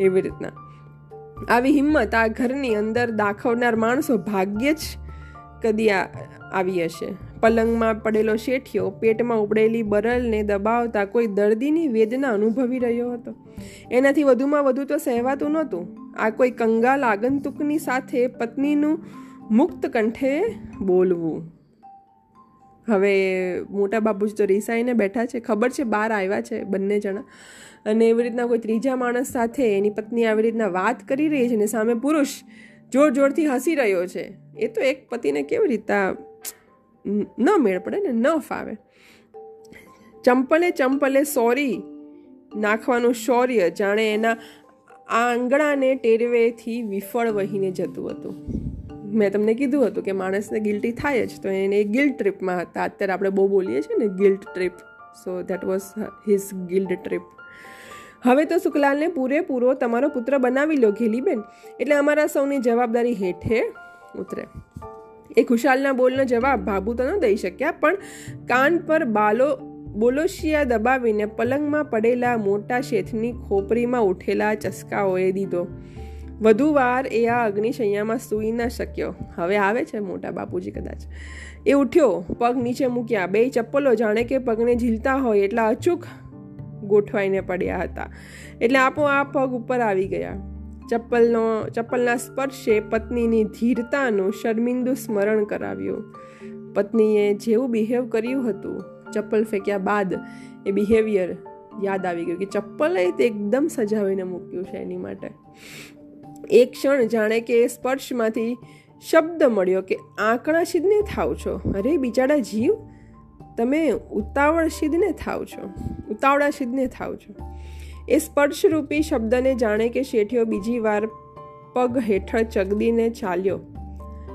એવી રીતના. આવી હિંમત આ ઘરની અંદર દાખવનાર માણસો ભાગ્યે જ કદી આવી હશે. પલંગમાં પડેલો શેઠિયો પેટમાં ઉપડેલી બરલને દબાવતા કોઈ દર્દીની વેદના અનુભવી રહ્યો હતો. એનાથી વધુમાં વધુ તો સહેવાતું નહોતું. આ કોઈ કંગાલ આગંતુકની સાથે પત્નીનું મુક્ત કંઠે બોલવું. હવે મોટા બાબુજી તો રીસાઈને બેઠા છે. ખબર છે બહાર આવ્યા છે બંને જણા. અને એવી રીતના કોઈ ત્રીજા માણસ સાથે એની પત્ની આવી રીતના વાત કરી રહી છે ને સામે પુરુષ જોર જોરથી હસી રહ્યો છે. એ તો એક પતિને કેવી રીતના ન મેળ પડે ને, ન ફાવે. ચંપલે ચંપલે સોરી નાખવાનું શૌર્ય જાણે એના આંગણાને ટેરવેથી વિફળ વહીને જતું હતું. મેં તમને કીધું હતું કે માણસને ગિલ્ટી થાય જ, તો એને ગિલ્ટ ટ્રીપમાં હતા. અત્યારે આપણે બહુ બોલીએ છીએ ને guilt trip so that was his guilt trip હવે તો સુખલાલને પૂરેપૂરો તમારો પુત્ર બનાવી લો, ઘેલીબેન. એટલે અમારા સૌની જવાબદારી હેઠે ઉતરે. એ ખુશાલના બોલનો જવાબ ભાભુ તો ન દઈ શક્યા, પણ કાન પર બાલો બોલોશિયા દબાવીને પલંગમાં પડેલા મોટા શેઠની ખોપરીમાં ઉઠેલા ચસકાઓએ દીધો. વધુ વાર એ આ અગ્નિશૈયામાં સૂઈ ન શક્યો. હવે આવે છે મોટા બાપુજી કદાચ. એ ઉઠ્યો, પગ નીચે મૂક્યા. બે ચપ્પલો જાણે કે પગને ઝીલતા હોય, એટલા અચૂક ગોઠવાઈને પડ્યા હતા. એટલે આપોઆપ પગ ઉપર આવી ગયા. ચપ્પલનો, ચપ્પલના સ્પર્શે પત્નીની ધીરતાનું શર્મિંદુ સ્મરણ કરાવ્યું. પત્નીએ જેવું બિહેવ કર્યું હતું, ચપ્પલ ફેંક્યા બાદ એ બિહેવિયર યાદ આવી ગયું કે ચપ્પલે તે એકદમ સજાવીને મૂક્યું છે એની માટે. એક ક્ષણ જાણે કે સ્પર્શમાંથી શબ્દ મળ્યો કે, આંકડા સિદ્ધને થાવ છો. અરે, બિચારા જીવ, તમે ઉતાવળ સિદ્ધને થાવ છો. ઉતાવળા સિદ્ધને થાવ છો. એ સ્પર્શરૂપી શબ્દને જાણે કે શેઠિયો બીજી વાર પગ હેઠળ ચગદીને ચાલ્યો.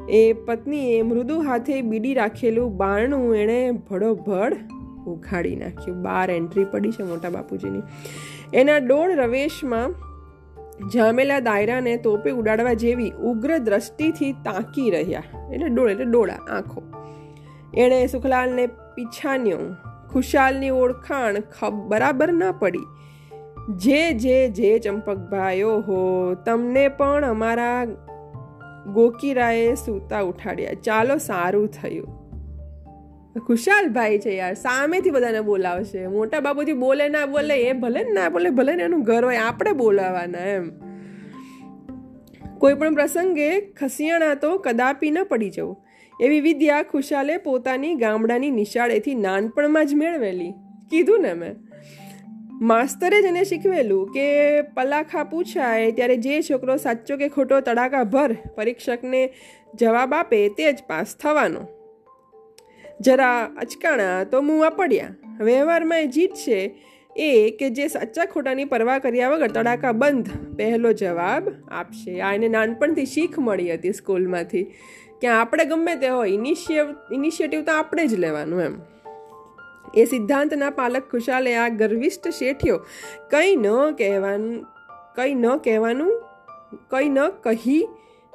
એ પત્નીએ મૃદુ હાથે બીડી રાખેલું બારણું એણે ભડોભડ ઉઘાડી નાખ્યું. બાર એન્ટ્રી પડી છે મોટા બાપુજીની. એના ડોળ રવેશમાં જામેલા દાયરાને તોપે ઉડાડવા જેવી ઉગ્ર દ્રષ્ટિથી તાકી રહ્યા. એટલે ડોળ, એટલે ડોળા, આંખો. એણે સુખલાલને પીછાન્યો. ખુશાલની ઓળખાણ બરાબર ન પડી. જે જે જે ચંપકભાઈઓ હો, તમને પણ અમારા ગોકીરાએ સૂતા ઉઠાડ્યા. ચાલો સારું થયું. ખુશાલ ભાઈ છે યાર, સામેથી બધાને બોલાવશે. મોટા બાબુથી બોલે ના બોલે, એ ભલે ના બોલે, ભલે ને એનું ઘર હોય, આપણે બોલાવાના એમ. કોઈ પણ પ્રસંગે ખસિયાણા તો કદાપી ન પડી જવું. એવી વિદ્યા ખુશાલે પોતાની ગામડાની નિશાળેથી નાનપણમાં જ મેળવેલી. કીધું ને મેં. માસ્તરે જ એને શીખવેલું કે પલાખા પૂછાય ત્યારે જે છોકરો સાચો કે ખોટો તડાકા ભર પરીક્ષકને જવાબ આપે તે જ પાસ થવાનો. જરા અચકાણા તો મૂવા પડ્યા. વ્યવહારમાં એ જીત છે એ કે જે સાચા ખોટાની પરવા કર્યા વગર તડાકા બંધ પહેલો જવાબ આપશે. આ એને નાનપણથી શીખ મળી હતી સ્કૂલમાંથી. કે આપણે ગમે તે હોય ઇનિશિયેટિવ તો આપણે જ લેવાનું એમ. એ સિદ્ધાંતના પાલક ખુશાલે આ ગર્વિષ્ઠ શેઠિયો કંઈ ન કહેવાનું, કંઈ ન કહેવાનું, કંઈ ન કહી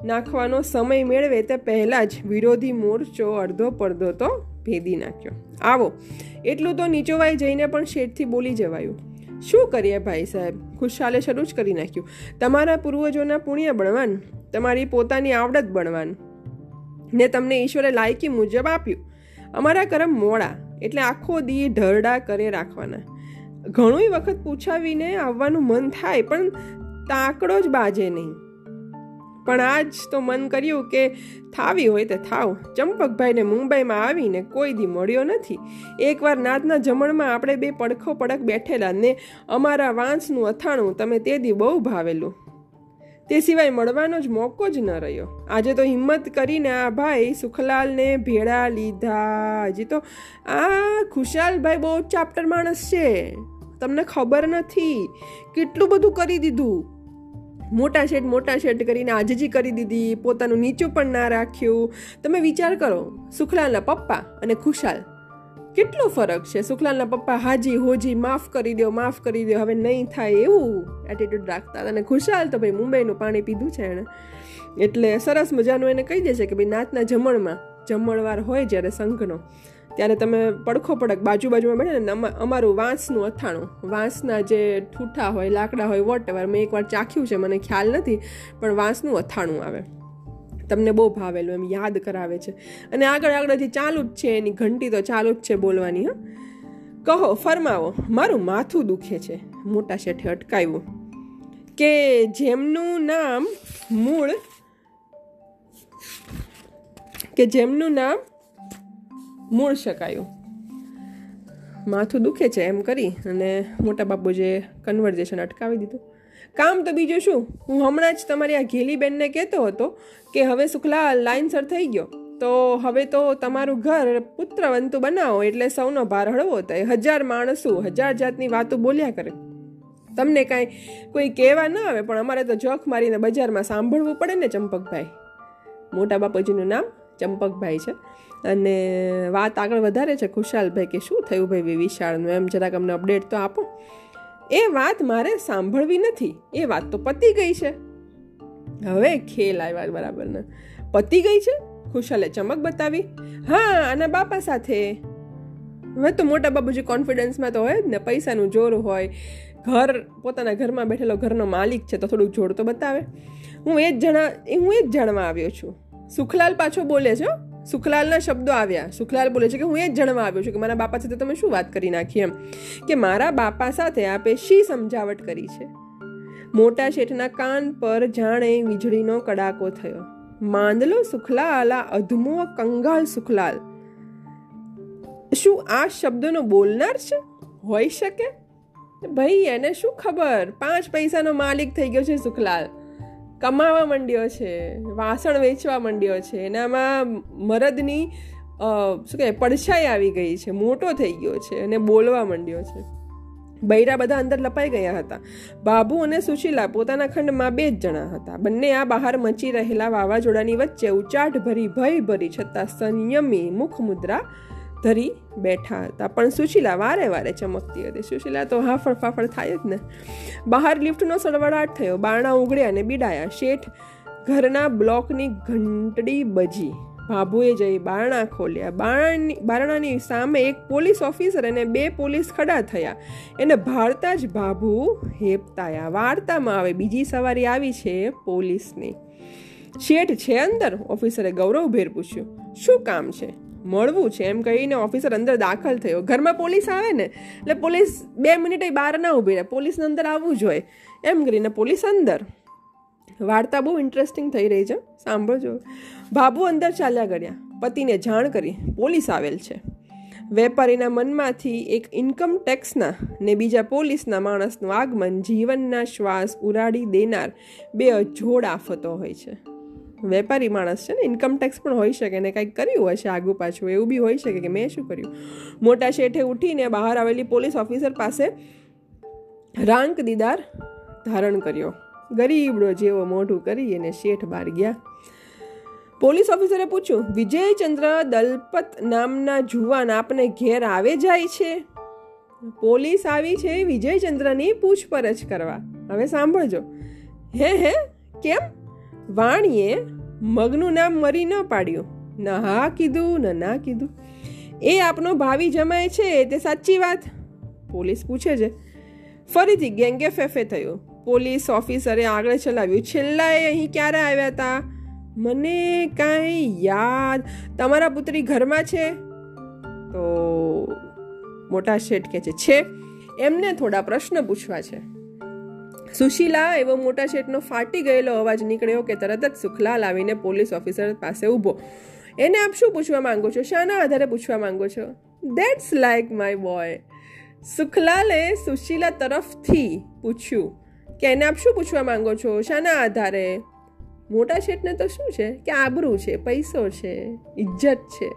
નાખવાનો સમય મેળવે તે પહેલાં જ વિરોધી મોરચો અડધો પડધો તો ભેદી નાખ્યો. આવો, એટલું તો નીચોવાઈ જઈને પણ શેઠથી બોલી જવાયું. શું કરીએ ભાઈ સાહેબ? ખુશાલે શરૂ જ કરી નાખ્યું. તમારા પૂર્વજોના પુણ્ય બળવાન, તમારી પોતાની આવડત બળવાન. ને તમને ઈશ્વરે લાયકી મુજબ આપ્યું. અમારા કરમ મોડા. એટલે આખો દી ઢરડા કરે રાખવાના. ઘણું વખત પૂછાવીને આવવાનું મન થાય, પણ તાકડો જ બાજે નહીં. પણ આજ તો મન કર્યું કે થાવી હોય તે થાવ. ચંપકભાઈને મુંબઈમાં આવીને કોઈ દી મળ્યો નથી. એકવાર નાતના જમણમાં આપણે બે પડખો પડક બેઠેલા ને અમારા વાંસનું અથાણું તમે તે દી બહુ ભાવેલું. તે સિવાય મળવાનો જ મોકો જ ન રહ્યો. આજે તો હિંમત કરીને આ ભાઈ સુખલાલને ભેળા લીધા. હજી તો આ ખુશાલભાઈ બહુ ચાપ્ટર માણસ છે. તમને ખબર નથી કેટલું બધું કરી દીધું. મોટા શેડ મોટા શેડ કરીને આજજી કરી દીધી. પોતાનું નીચું પણ ના રાખ્યું. તમે વિચાર કરો, સુખલાલના પપ્પા અને ખુશાલ કેટલો ફરક છે? સુખલાલના પપ્પા હાજી હોજી, માફ કરી દો માફ કરી દો હવે નહીં થાય એવું? એટીટ્યુડ રાખતા અને ખુશાલ તો ભાઈ મુંબઈનું પાણી પીધું છે એણે. એટલે સરસ મજાનું એને કહી દે છે કે ભાઈ નાતના જમણમાં, જમણવાર હોય જ્યારે સંઘનો, ત્યારે તમે પડખો પડક બાજુ બાજુમાં બેઠે ને અમારું વાંસનું અથાણું, વાંસના જે ઠૂઠા હોય, લાકડા હોય વોટ એવર મેં એકવાર ચાખ્યું છે, મને ખ્યાલ નથી, પણ વાંસનું અથાણું આવે. તમને બહુ ભાવેલું એમ યાદ કરાવે છે. અને આગળ આગળ હજી ચાલુ જ છે એની ઘંટી તો ચાલુ જ છે બોલવાની, હા. કહો, ફરમાવો. મારું માથું દુખે છે. મોટા શેઠે અટકાવ્યું. કે જેમનું નામ મૂળ, કે જેમનું નામ મૂળ શકાયું. માથું દુખે છે એમ કરી અને મોટા બાપુજીએ કન્વર્ઝેશન અટકાવી દીધું. કામ તો બીજું શું? હું હમણાં જ તમારી આ ઘેલીબેનને કહેતો હતો કે હવે સુખલા લાઇનસર થઈ ગયો. તો હવે તો તમારું ઘર પુત્રવંતુ બનાવો એટલે સૌનો ભાર હળવો થાય. હજાર માણસો, હજાર જાતની વાતો બોલ્યા કરે. તમને કાંઈ કોઈ કહેવા ન આવે, પણ અમારે તો જોખ મારીને બજારમાં સાંભળવું પડે ને ચંપકભાઈ. મોટા બાપુજીનું નામ ચંપકભાઈ છે. અને વાત આગળ વધારે છે ખુશાલભાઈ કે શું થયું ભાઈ વિશાળનું? એમ જરાક અમને અપડેટ તો આપો. એ વાત મારે સાંભળવી નથી. એ વાત તો પતી ગઈ છે. હવે ખેલ આવ્યા બરાબર ને પતી ગઈ છે? ખુશાલે ચમક બતાવી. હા, આના બાપા સાથે. હવે તો મોટા બાબુજી કોન્ફિડન્સમાં તો હોય ને, પૈસાનું જોર હોય. ઘર, પોતાના ઘરમાં બેઠેલો ઘરનો માલિક છે તો થોડુંક જોડ તો બતાવે. હું એ જ જણા, હું એ જ જાણવા આવ્યો છું. સુખલાલ પાછો બોલે છે સુખલાલના શબ્દો આવ્યા. સુખલાલ બોલે છે કે હું એ જ જણવા આવ્યો છું કે મારા બાપા સાથે તમે શું વાત કરી નાખી એમ. કે મારા બાપા સાથે આપે શી સમજાવટ કરી છે? મોટા શેઠના કાન પર જાણે વીજળીનો કડાકો થયો. માંદલો સુખલાલ અધમો કંગાલ સુખલાલ. શું આ શબ્દનો બોલનાર છે? હોઈ શકે? ભાઈ, એને શું ખબર? પાંચ પૈસાનો માલિક થઈ ગયો છે સુખલાલ. કમાવા માંડ્યો છે, વાસણ વેચવા માંડ્યો છે, એનામાં મરદની શું કહે પડછાઈ આવી ગઈ છે, મોટો થઈ ગયો છે અને બોલવા માંડ્યો છે. બૈરા બધા અંદર લપાઈ ગયા હતા. બાબુ અને સુશીલા પોતાના ખંડમાં બે જ જણા હતા. બંને આ બહાર મચી રહેલા વાવાઝોડાની વચ્ચે ઉચાટ ભરી ભય ભરી છતાં સંયમી મુખ મુદ્રા ધરી બેઠા હતા. પણ સુશીલા વારે વારે ચમકતી હતી. સુશીલા તો હાફળ ફાફળ થાય જ ને. બહાર લિફ્ટનો સળવળાટ થયો. બારણા ઉગડ્યા અને બીડાયા. શેઠ ઘરના બ્લોકની ઘંટડી બજી. ભાભુએ જઈ બારણા ખોલ્યા. બારણાની બારણાની સામે એક પોલીસ ઓફિસર અને બે પોલીસ ખડા થયા. એને ભાળતા જ ભાભુ હેપતાયા. વાર્તામાં આવે, બીજી સવારી આવી છે પોલીસની. શેઠ છે અંદર? ઓફિસરે ગૌરવભેર પૂછ્યું. શું કામ છે? મળવું છે એમ કહીને ઓફિસર અંદર દાખલ થયો. ઘરમાં પોલીસ આવે ને, એટલે પોલીસ બે મિનિટે બહાર ના ઊભી રહે. પોલીસને અંદર આવવું જોઈએ એમ કરીને પોલીસ અંદર. વાર્તા બહુ ઇન્ટરેસ્ટિંગ થઈ રહી છે. સાંભળજો. બાબુ અંદર ચાલ્યા ગયા. પતિને જાણ કરી, પોલીસ આવેલ છે. વેપારીના મનમાંથી એક ઇન્કમ ટેક્સના ને બીજા પોલીસના માણસનું આગમન જીવનના શ્વાસ ઉરાડી દેનાર બે અજોડ આફતો હોય છે. વેપારી માણસ છે ને ઇન્કમ ટેક્સ પણ હોઈ શકે ને કંઈક કર્યું હશે આગું પાછું, એવું બી હોઈ શકે કે મેં શું કર્યું? મોટા શેઠે ઉઠીને બહાર આવેલી પોલીસ ઓફિસર પાસે રાંક દીદાર ધારણ કર્યો. ગરીબડો જેવો મોઢું કરી અને શેઠ બહાર ગયા. પોલીસ ઓફિસરે પૂછ્યું, વિજયચંદ્ર દલપત નામના જુવાન આપને ઘેર આવે જાય છે? પોલીસ આવી છે વિજયચંદ્રની પૂછપરછ કરવા. હવે સાંભળજો. હે હે, કેમ? વાણીએ મગનું નામ મરી ન પાડ્યું. ન હા કીધું, ન ના કીધું. એ આપનો ભાવિ જમાય છે, તે સાચી વાત? પોલીસ પૂછે છે. ફરીથી ગેંગે ફેફે થયું. પોલીસ ઓફિસરે આગળ ચલાવ્યું. છેલ્લા એ અહીં ક્યારે આવ્યા હતા મને કાંઈ યાદ. તમારા પુત્રી ઘરમાં છે? તો મોટા શેઠ કે છે. એમને થોડા પ્રશ્ન પૂછવા છે. સુશીલા એવો મોટા શેઠનો ફાટી ગયેલો અવાજ નીકળ્યો કે તરત જ સુખલાલ આવીને પોલીસ ઓફિસર પાસે ઊભો. એને આપ શું પૂછવા માંગો છો? શાના આધારે પૂછવા માંગો છો? દેટ્સ લાઈક માય બોય સુખલાલે સુશીલા તરફથી પૂછ્યું, કે એને આપ શું પૂછવા માંગો છો? શાના આધારે? મોટા શેઠને તો શું છે? કે આબરૂ છે, પૈસો છે, ઇજ્જત છે.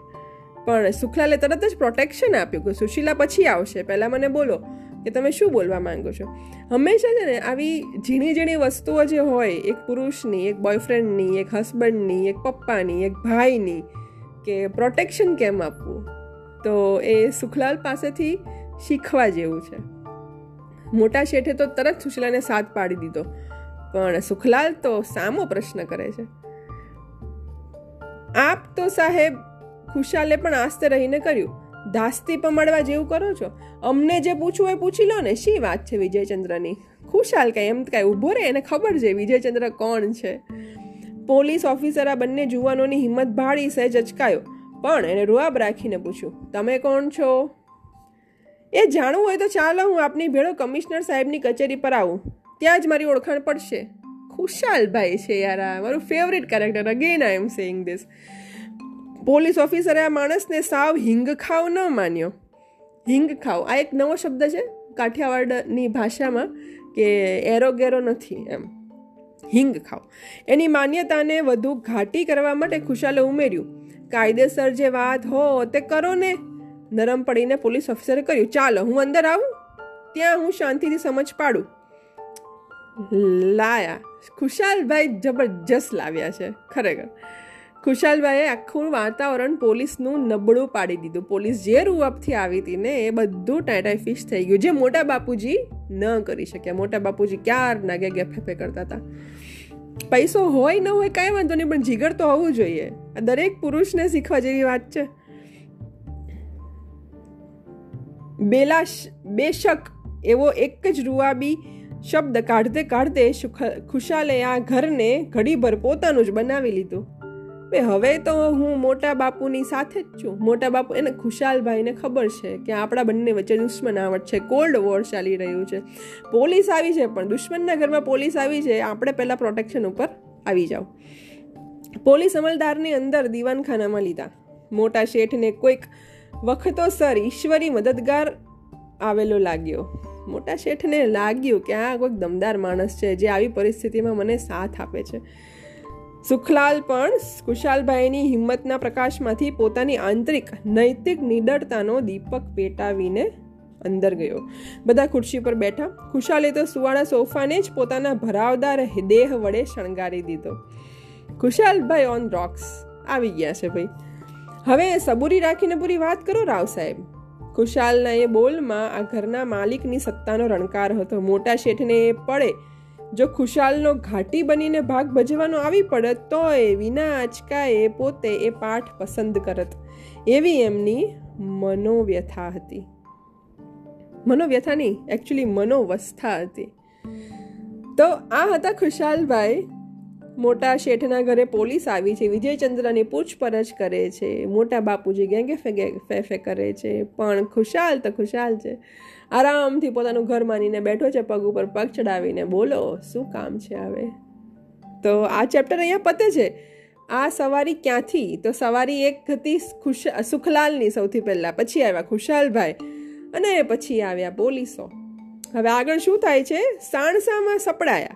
પણ સુખલાલે તરત જ પ્રોટેક્શન આપ્યું કે સુશીલા પછી આવશે. પહેલાં મને બોલો. કે તમે શું બોલવા માંગો છો? હંમેશા છે ને આવી ઝીણી ઝીણી વસ્તુઓ જે હોય, એક પુરુષની, એક બોયફ્રેન્ડની એક હસબન્ડની એક પપ્પાની, એક ભાઈની, કે પ્રોટેક્શન કેમ આપવું? તો એ સુખલાલ પાસેથી શીખવા જેવું છે. મોટા શેઠે તો તરત સુશીલાને સાથ પાડી દીધો. પણ સુખલાલ તો સામો પ્રશ્ન કરે છે. આપ તો સાહેબ ખુશાલે પણ આસ્તે રહીને કર્યું. દાસ્તી પમાડવા જેવું કરો છો? અમને જે પૂછવું એ પૂછી લો ને. શી વાત છે વિજયચંદ્રની? ખુશાલ કાંઈ, એમ કાંઈ ઊભો રહે? એને ખબર છે વિજયચંદ્ર કોણ છે? પોલીસ ઓફિસર આ બંને જુવાનોની હિંમત ભાળી સહેજ અચકાયો. પણ એને રૂઆબ રાખીને પૂછ્યું, તમે કોણ છો? એ જાણવું હોય તો ચાલો, હું આપની ભેળો કમિશનર સાહેબની કચેરી પર આવું. ત્યાં જ મારી ઓળખાણ પડશે. ખુશાલભાઈ છે યાર આ. મારું favourite character again I am saying this police ઓફિસરે આ માણસને સાવ હિંગ ખાવ ન માન્યો. હિંગ ખાવ. આ એક નવો શબ્દ છે કાઠિયાવાડની ભાષામાં કે એરોગેરો નથી એમ. હિંગ ખાવ. એની માન્યતાને વધુ ઘાટી કરવા માટે ખુશાલે ઉમેર્યું. કાયદેસર જે વાત હો તે કરો ને. નરમ પડીને પોલીસ ઓફિસરે કર્યું. ચાલો, હું અંદર આવું. ત્યાં હું શાંતિથી સમજ પાડું. લાયા. ખુશાલભાઈ જબરજસ્ત લાવ્યા છે. ખરેખર. ખુશાલભાઈએ આખું વાતાવરણ પોલીસનું નબળું પાડી દીધું. પોલીસ જે રૂઅપથી આવી હતી ને એ બધું ટાઈટાઈ ફિશ થઈ ગયું. જે મોટા બાપુજી ન કરી શક્યા. મોટા બાપુજી ક્યાર નાગે ગેફેફે કરતા હતા? પૈસો હોય ન હોય કાંઈ વાંધો નહીં, પણ જીગર તો હોવું જોઈએ. દરેક પુરુષને શીખવા જેવી વાત છે. બેલાશ, બેશક એવો એક જ રૂઆબી શબ્દ કાઢતે કાઢતે ખુશાલે આ ઘરને ઘડીભર પોતાનું જ બનાવી લીધું. બે, હવે તો હું મોટા બાપુની સાથે જ છું. મોટા બાપુ, એને ખુશાલભાઈને ખબર છે કે આપણા બંને વચ્ચે દુશ્મનાવટ છે. કોલ્ડ વોર ચાલી રહ્યું છે. પોલીસ આવી છે, પણ દુશ્મનના ઘરમાં પોલીસ આવી છે. આપણે પહેલાં પ્રોટેક્શન ઉપર આવી જાઓ. પોલીસ અમલદારની અંદર દીવાનખાનામાં લીધા. મોટા શેઠને કોઈક વખતો સર ઈશ્વરી મદદગાર આવેલો લાગ્યો. મોટા શેઠને લાગ્યું કે આ કોઈક દમદાર માણસ છે, જે આવી પરિસ્થિતિમાં મને સાથ આપે છે. સુખલાલ પણ કુશાલભાઈની હિંમતના પ્રકાશમાંથી પોતાની આંતરિક નૈતિક નિડરતાનો દીપક પેટાવીને અંદર ગયો. બધા ખુરશી પર બેઠા. ખુશાલે તો સુવાળા સોફાને જ પોતાના ભરાવદાર દેહ વડે શણગારી દીધો. ખુશાલભાઈ ઓન રોક્સ આવી ગયા છે ભાઈ. હવે સબૂરી રાખીને પૂરી વાત કરો રાવ સાહેબ. ખુશાલના એ બોલમાં આ ઘરના માલિકની સત્તાનો રણકાર હતો. મોટા શેઠને એ પડે જો ખુશાલનો ઘાટી બનીને ભાગ ભજવાનો આવી પડત તો એ વિના આંચકાએ પોતે એ પાઠ પસંદ કરત. એવી એમની મનોવ્યથા હતી. મનોવ્યથા નહીં એકચ્યુઅલી મનોવસ્થા હતી. તો આ હતા ખુશાલભાઈ. મોટા શેઠના ઘરે પોલીસ આવી છે, વિજયચંદ્રની પૂછપરછ કરે છે, મોટા બાપુજી ગેંગે ફેફે કરે છે. પણ ખુશાલ તો ખુશાલ છે. આરામથી પોતાનું ઘર માનીને બેઠો છે, પગ ઉપર પગ ચડાવીને. બોલો, શું કામ છે હવે? તો આ ચેપ્ટર અહીંયા પતે છે. આ સવારી ક્યાંથી? તો સવારી એક હતી ખુશ, સુખલાલની સૌથી પહેલાં. પછી આવ્યા ખુશાલભાઈ અને પછી આવ્યા પોલીસો. હવે આગળ શું થાય છે? સાણસામાં સપડાયા.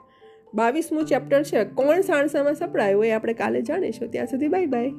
બાવીસમું ચેપ્ટર છે. કોણ સાણસામાં સપડાયું એ આપણે કાલે જાણીશું. ત્યાં સુધી બાય બાય